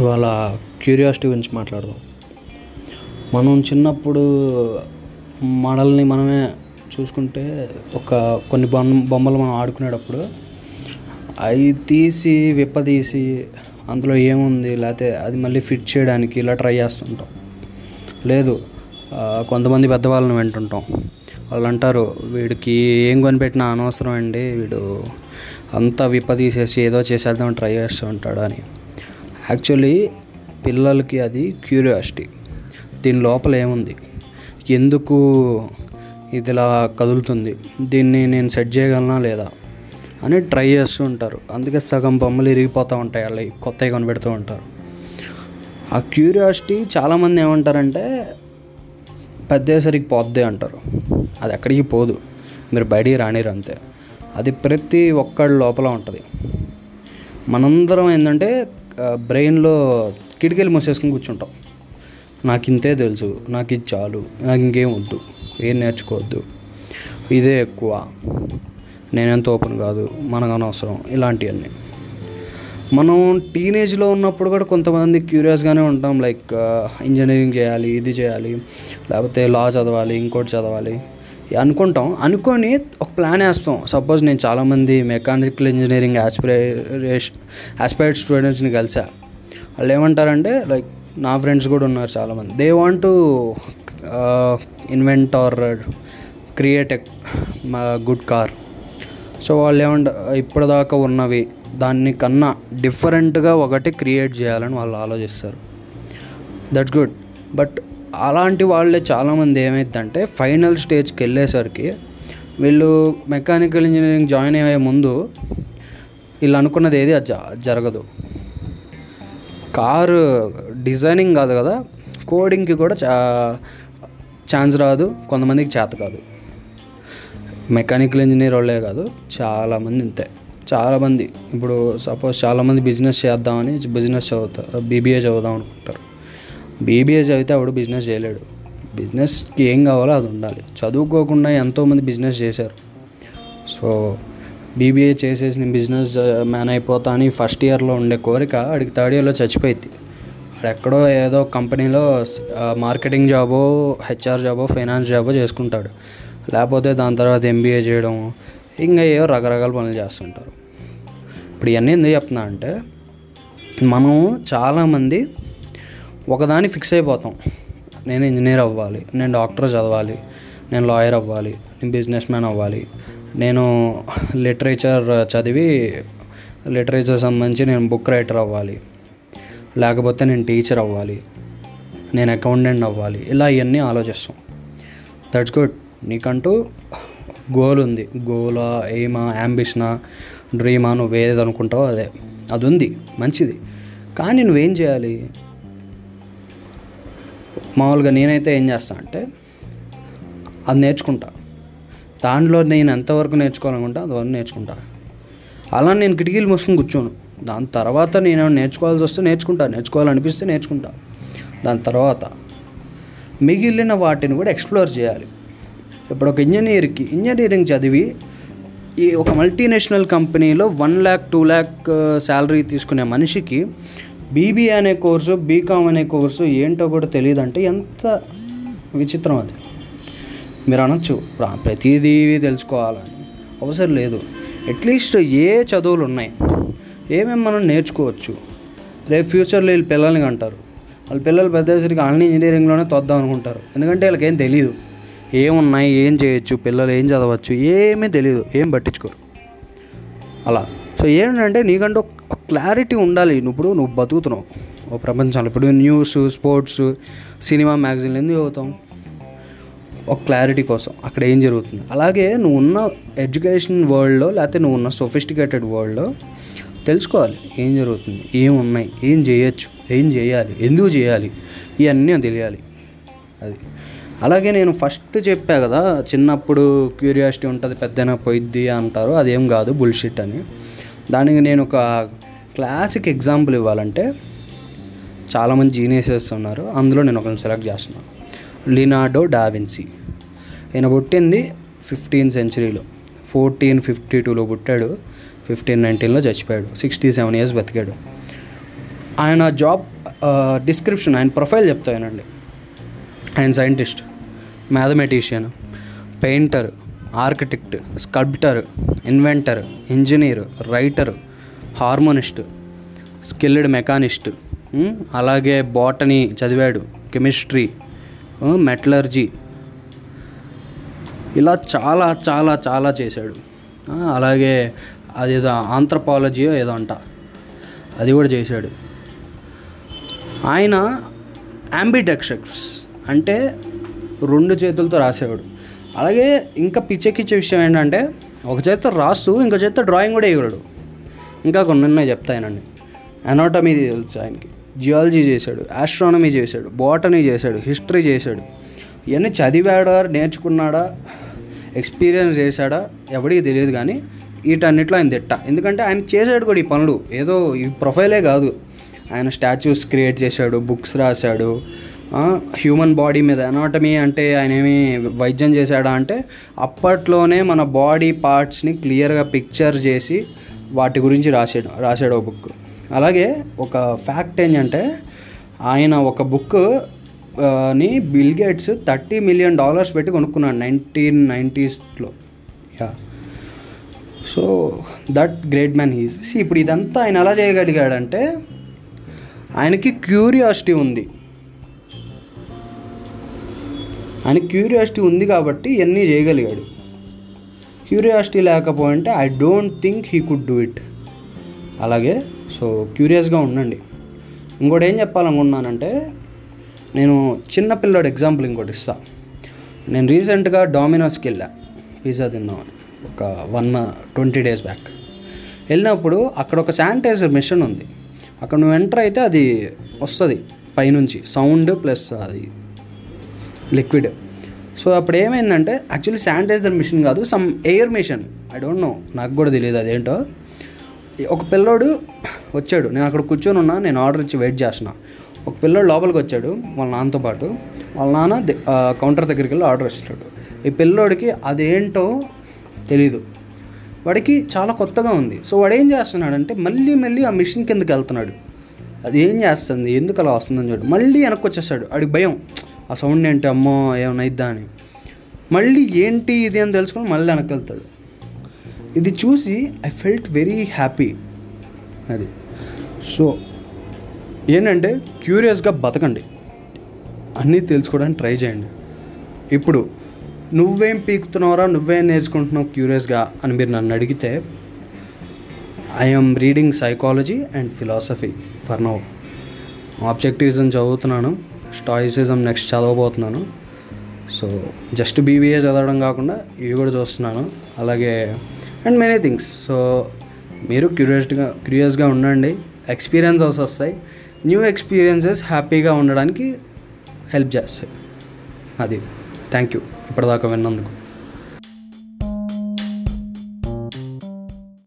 ఇవాళ క్యూరియాసిటీ గురించి మాట్లాడదాం. మనం చిన్నప్పుడు మడల్ని మనమే చూసుకుంటే ఒక కొన్ని బొమ్మ బొమ్మలు మనం ఆడుకునేటప్పుడు అవి తీసి విప్పదీసి అందులో ఏముంది లేకపోతే అది మళ్ళీ ఫిట్ చేయడానికి ఇలా ట్రై చేస్తుంటాం. లేదు కొంతమంది పెద్దవాళ్ళని వింటుంటాం. వాళ్ళు అంటారు వీడికి ఏం కొనిపెట్టినా అనవసరం అండి వీడు అంతా విప్పదీసేసి ఏదో చేసేద్దాం ట్రై చేస్తూ ఉంటాడు అని. యాక్చువల్లీ పిల్లలకి అది క్యూరియాసిటీ దీని లోపల ఏముంది? ఎందుకు ఇది ఇలా కదులుతుంది? దీన్ని నేను సెట్ చేయగలనా లేదా? అని ట్రై చేస్తూ ఉంటారు. అందుకే సగం బొమ్మలు ఇరిగిపోతూ ఉంటాయి. అలా కొత్తవి కొనిపెడుతూ ఉంటారు. ఆ క్యూరియాసిటీ చాలామంది ఏమంటారంటే పెద్దేసరికి పోద్దే అంటారు. అది ఎక్కడికి పోదు. మీరు బయటికి రానిరు అంతే. అది ప్రతి ఒక్కడి లోపల ఉంటుంది. మనందరం ఏంటంటే బ్రెయిన్లో కిటికీలు మూసేసుకుని కూర్చుంటాం. నాకు ఇంతే తెలుసు నాకు ఇది చాలు నాకు ఇంకేం వద్దు ఏం నేర్చుకోవద్దు ఇదే ఎక్కువ నేనెంత ఓపెన్ కాదు మనకు అనవసరం ఇలాంటివన్నీ. మనం టీనేజ్లో ఉన్నప్పుడు కూడా కొంతమంది క్యూరియస్గానే ఉంటాం లైక్ ఇంజనీరింగ్ చేయాలి ఇది చేయాలి లేకపోతే లా చదవాలి ఇంకోటి చదవాలి. అనుకుంటాం. అనుకొని ఒక ప్లాన్ వేస్తాం. సపోజ్ నేను చాలామంది మెకానికల్ ఇంజనీరింగ్ ఆస్పిరేషన్ ఆస్పైర్డ్ స్టూడెంట్స్ని కలిసా. వాళ్ళు ఏమంటారంటే లైక్ నా ఫ్రెండ్స్ కూడా ఉన్నారు చాలామంది. They want to invent or create మా గుడ్ కార్. సో వాళ్ళు ఏమంట ఇప్పటిదాకా ఉన్నవి దాన్ని కన్నా డిఫరెంట్గా ఒకటి క్రియేట్ చేయాలని వాళ్ళు ఆలోచిస్తారు. That's good. బట్ అలాంటి వాళ్ళే చాలామంది ఏమైందంటే ఫైనల్ స్టేజ్కి వెళ్ళేసరికి వీళ్ళు మెకానికల్ ఇంజనీరింగ్ జాయిన్ అయ్యే ముందు వీళ్ళు అనుకున్నది ఏది అది జరగదు. కారు డిజైనింగ్ కాదు కదా కోడింగ్కి కూడా చా ఛాన్స్ రాదు కొంతమందికి చేత కాదు. మెకానికల్ ఇంజనీర్ వాళ్ళే కాదు చాలామంది ఇంతే. చాలామంది ఇప్పుడు సపోజ్ చాలామంది బిజినెస్ చేద్దామని బిజినెస్ చదువుతా బీబీఏ చదువుదాం అనుకుంటారు. బీబీఏ చదివితే ఆవిడ బిజినెస్ చేయలేడు. బిజినెస్కి ఏం కావాలో అది ఉండాలి. చదువుకోకుండా ఎంతోమంది బిజినెస్ చేశారు. సో బీబీఏ చేసేసి నేను బిజినెస్ మ్యాన్ uh, అయిపోతా అని ఫస్ట్ ఇయర్లో ఉండే కోరిక ఆడికి థర్డ్ ఇయర్లో చచ్చిపోయింది. ఎక్కడో ఏదో కంపెనీలో మార్కెటింగ్ జాబో హెచ్ఆర్ జాబో ఫైనాన్స్ జాబో చేసుకుంటాడు. లేకపోతే దాని తర్వాత ఎంబీఏ చేయడం ఇంకా ఏవో రకరకాల పనులు చేస్తుంటారు. ఇప్పుడు ఇవన్నీ ఎందుకు చెప్తున్నా అంటే మనం చాలామంది ఒకదాన్ని ఫిక్స్ అయిపోతాం. నేను ఇంజనీర్ అవ్వాలి నేను డాక్టర్ చదవాలి నేను లాయర్ అవ్వాలి నేను బిజినెస్ మ్యాన్ అవ్వాలి. నేను లిటరేచర్ చదివి లిటరేచర్ సంబంధించి నేను బుక్ రైటర్ అవ్వాలి. లేకపోతే నేను టీచర్ అవ్వాలి. నేను అకౌంటెంట్ అవ్వాలి. ఇలా ఇవన్నీ ఆలోచిస్తాం. దట్స్ గుడ్ నీకంటూ గోల్ ఉంది. గోలా ఎయిమా యాంబిషనా డ్రీమా నువ్వు ఏది అనుకుంటావో అదే అది. ఉంది మంచిది. కానీ నువ్వేం చేయాలి? మామూలుగా నేనైతే ఏం చేస్తా అంటే అది నేర్చుకుంటా. దాంట్లో నేను ఎంతవరకు నేర్చుకోవాలనుకుంటా అంతవరకు నేర్చుకుంటా. అలా నేను కిటికీలు మూసుకుని కూర్చోను. దాని తర్వాత నేను నేర్చుకోవాల్సి వస్తే నేర్చుకుంటా. నేర్చుకోవాలనిపిస్తే నేర్చుకుంటా. దాని తర్వాత మిగిలిన వాటిని కూడా ఎక్స్ప్లోర్ చేయాలి. ఇప్పుడు ఒక ఇంజనీర్కి ఇంజనీరింగ్ చదివి ఈ ఒక మల్టీనేషనల్ కంపెనీలో one lakh two lakh salary తీసుకునే మనిషికి బీబీఏ అనే కోర్సు బీకామ్ అనే కోర్సు ఏంటో కూడా తెలియదు అంటే ఎంత విచిత్రం అది. మీరు అనొచ్చు ప్రతిదీ తెలుసుకోవాలని. అవసరం లేదు. అట్లీస్ట్ ఏ చదువులు ఉన్నాయి ఏమేమి మనం నేర్చుకోవచ్చు. రేపు ఫ్యూచర్లో వీళ్ళు పిల్లల్ని అంటారు వాళ్ళ పిల్లలు పెద్దసరికి ఆన్లైన్ ఇంజనీరింగ్లోనే తొద్దాం అనుకుంటారు. ఎందుకంటే వీళ్ళకేం ఏం తెలియదు ఏమున్నాయి ఏం చేయొచ్చు పిల్లలు ఏం చదవచ్చు ఏమీ తెలియదు ఏం పట్టించుకోరు. అలా. సో ఏంటంటే నీకంటూ ఒక క్లారిటీ ఉండాలి. నువ్వు ఇప్పుడు నువ్వు బతుకుతున్నావు. ఓ ప్రపంచంలో ఇప్పుడు న్యూస్ స్పోర్ట్స్ సినిమా మ్యాగజైన్లు ఎందుకు చదువుతాం ఒక క్లారిటీ కోసం. అక్కడ ఏం జరుగుతుంది? అలాగే నువ్వు ఉన్న ఎడ్యుకేషన్ వరల్డ్లో లేకపోతే నువ్వు ఉన్న సొఫిస్టికేటెడ్ వరల్డ్లో తెలుసుకోవాలి. ఏం జరుగుతుంది? ఏం ఉన్నాయి? ఏం చేయొచ్చు? ఏం చేయాలి? ఎందుకు చేయాలి? ఇవన్నీ తెలియాలి. అది. అలాగే నేను ఫస్ట్ చెప్పా కదా చిన్నప్పుడు క్యూరియాసిటీ ఉంటుంది పెద్దన పోయిద్ది అంటారు. అదేం కాదు బుల్షిట్ అని. దానికి నేను ఒక క్లాసిక్ ఎగ్జాంపుల్ ఇవ్వాలంటే చాలామంది జీనియసెస్ ఉన్నారు. అందులో నేను ఒకరిని సెలెక్ట్ చేస్తున్నాను లినార్డో డావిన్సీ ఈయన పుట్టింది ఫిఫ్టీన్ సెంచరీలో. ఫోర్టీన్ ఫిఫ్టీ టూలో పుట్టాడు. ఫిఫ్టీన్ నైన్టీన్లో చచ్చిపోయాడు. సిక్స్టీ సెవెన్ ఇయర్స్ బతికాడు. ఆయన జాబ్ డిస్క్రిప్షన్ ఆయన ప్రొఫైల్ చెప్తాయనండి ఆయన scientist mathematician painter architect sculptor inventor engineer writer harmonist skilled mechanist అలాగే బాటనీ చదివాడు కెమిస్ట్రీ మెటలర్జీ. ఇలా చాలా చాలా చాలా చేశాడు. అలాగే అదేదో ఆంథ్రపాలజీ ఏదో అంట. అది కూడా చేశాడు. ఆయన అంబిడెక్షక్స్ అంటే రెండు చేతులతో రాసేవాడు. అలాగే ఇంకా పిచ్చెక్కిచ్చే విషయం ఏంటంటే ఒక చేత రాస్తూ ఇంకో చేత డ్రాయింగ్ కూడా వేయగలడు. ఇంకా కొన్ని ఉన్నాయి చెప్తాయనండి. అనాటమీ తెలుసు ఆయనకి. జియాలజీ చేశాడు ఆస్ట్రానమీ చేశాడు బాటనీ చేశాడు హిస్టరీ చేశాడు. ఇవన్నీ చదివాడా నేర్చుకున్నాడా ఎక్స్పీరియన్స్ చేశాడా ఎవడికి తెలియదు కానీ వీటన్నిటిలో ఆయన తిట్ట. ఎందుకంటే ఆయన చేశాడు కూడా ఈ పనులు. ఏదో ఈ ప్రొఫైలే కాదు. ఆయన స్టాచ్యూస్ క్రియేట్ చేశాడు బుక్స్ రాశాడు హ్యూమన్ బాడీ మీద. అనాటమీ అంటే ఆయన ఏమి వైద్యం చేశాడా అంటే అప్పట్లోనే మన బాడీ పార్ట్స్ని క్లియర్గా పిక్చర్ చేసి వాటి గురించి రాసాడు రాశాడు ఒక బుక్ అలాగే ఒక ఫ్యాక్ట్ ఏంటంటే ఆయన ఒక బుక్ని Bill Gates thirty million dollars పెట్టి కొనుక్కున్నాడు nineteen నైంటీస్లో yeah so that great man he's ఇప్పుడు ఇదంతా ఆయన ఎలా చేయగలిగాడంటే ఆయనకి క్యూరియాసిటీ ఉంది. ఆయన క్యూరియాసిటీ ఉంది కాబట్టి ఇవన్నీ చేయగలిగాడు. Curiosity లేకపోయింటే I don't think he could do it. అలాగే సో క్యూరియస్గా ఉండండి. ఇంకోటి ఏం చెప్పాలనుకున్నానంటే నేను చిన్న పిల్లోడు ఎగ్జాంపుల్ ఇంకోటి ఇస్తా. నేను రీసెంట్గా డామినోస్కి వెళ్ళా. పిజ్జా తిందామని. ఒక వన్ ట్వంటీ డేస్ బ్యాక్. వెళ్ళినప్పుడు అక్కడ ఒక శానిటైజర్ మిషన్ ఉంది. అక్కడ నువ్వు ఎంటర్ అయితే అది వస్తుంది పైనుంచి. సౌండ్ ప్లస్ అది లిక్విడ్. సో అప్పుడు ఏమైందంటే యాక్చువల్లీ శానిటైజర్ మిషన్ కాదు some air machine. I don't know నాకు కూడా తెలియదు అదేంటో. ఒక పిల్లోడు వచ్చాడు. నేను అక్కడ కూర్చొని ఉన్నా నేను ఆర్డర్ ఇచ్చి వెయిట్ చేసిన ఒక పిల్లోడు లోపలికి వచ్చాడు వాళ్ళ నాన్నతో పాటు. వాళ్ళ నాన్న కౌంటర్ దగ్గరికి వెళ్ళి ఆర్డర్ ఇస్తాడు ఈ పిల్లోడికి అదేంటో తెలీదు. వాడికి చాలా కొత్తగా ఉంది. సో వాడు ఏం చేస్తున్నాడంటే మళ్ళీ మళ్ళీ ఆ మిషన్ కిందకి వెళ్తున్నాడు. అది ఏం చేస్తుంది? ఎందుకు అలా వస్తుందని చూడు. మళ్ళీ వెనక్కి వచ్చేస్తాడు. వాడికి భయం. ఆ సౌండ్ ఏంటి అమ్మో ఏమైనా అని. మళ్ళీ ఏంటి ఇది అని తెలుసుకొని మళ్ళీ వెనక్కి వెళ్తాడు ఇది చూసి ఐ ఫెల్ట్ వెరీ హ్యాపీ అది. సో ఏంటంటే క్యూరియస్గా బతకండి. అన్నీ తెలుసుకోవడానికి ట్రై చేయండి. ఇప్పుడు నువ్వేం పీకుతున్నావురా నువ్వేం నేర్చుకుంటున్నావు క్యూరియస్గా అని మీరు నన్ను అడిగితే I'm reading psychology and philosophy for now objectivism చదువుతున్నాను. స్టాయిసిజం నెక్స్ట్ చదవబోతున్నాను. సో జస్ట్ బీబీఏ చదవడం కాకుండా ఇవి కూడా చూస్తున్నాను. అలాగే అండ్ మెనీ థింగ్స్ సో మీరు క్యూరియస్గా క్యూరియస్గా ఉండండి. ఎక్స్పీరియన్సెస్ వస్తాయి. న్యూ ఎక్స్పీరియన్సెస్ హ్యాపీగా ఉండడానికి హెల్ప్ చేస్తాయి. అది. థ్యాంక్ యూ ఇప్పటిదాకా విన్నందుకు.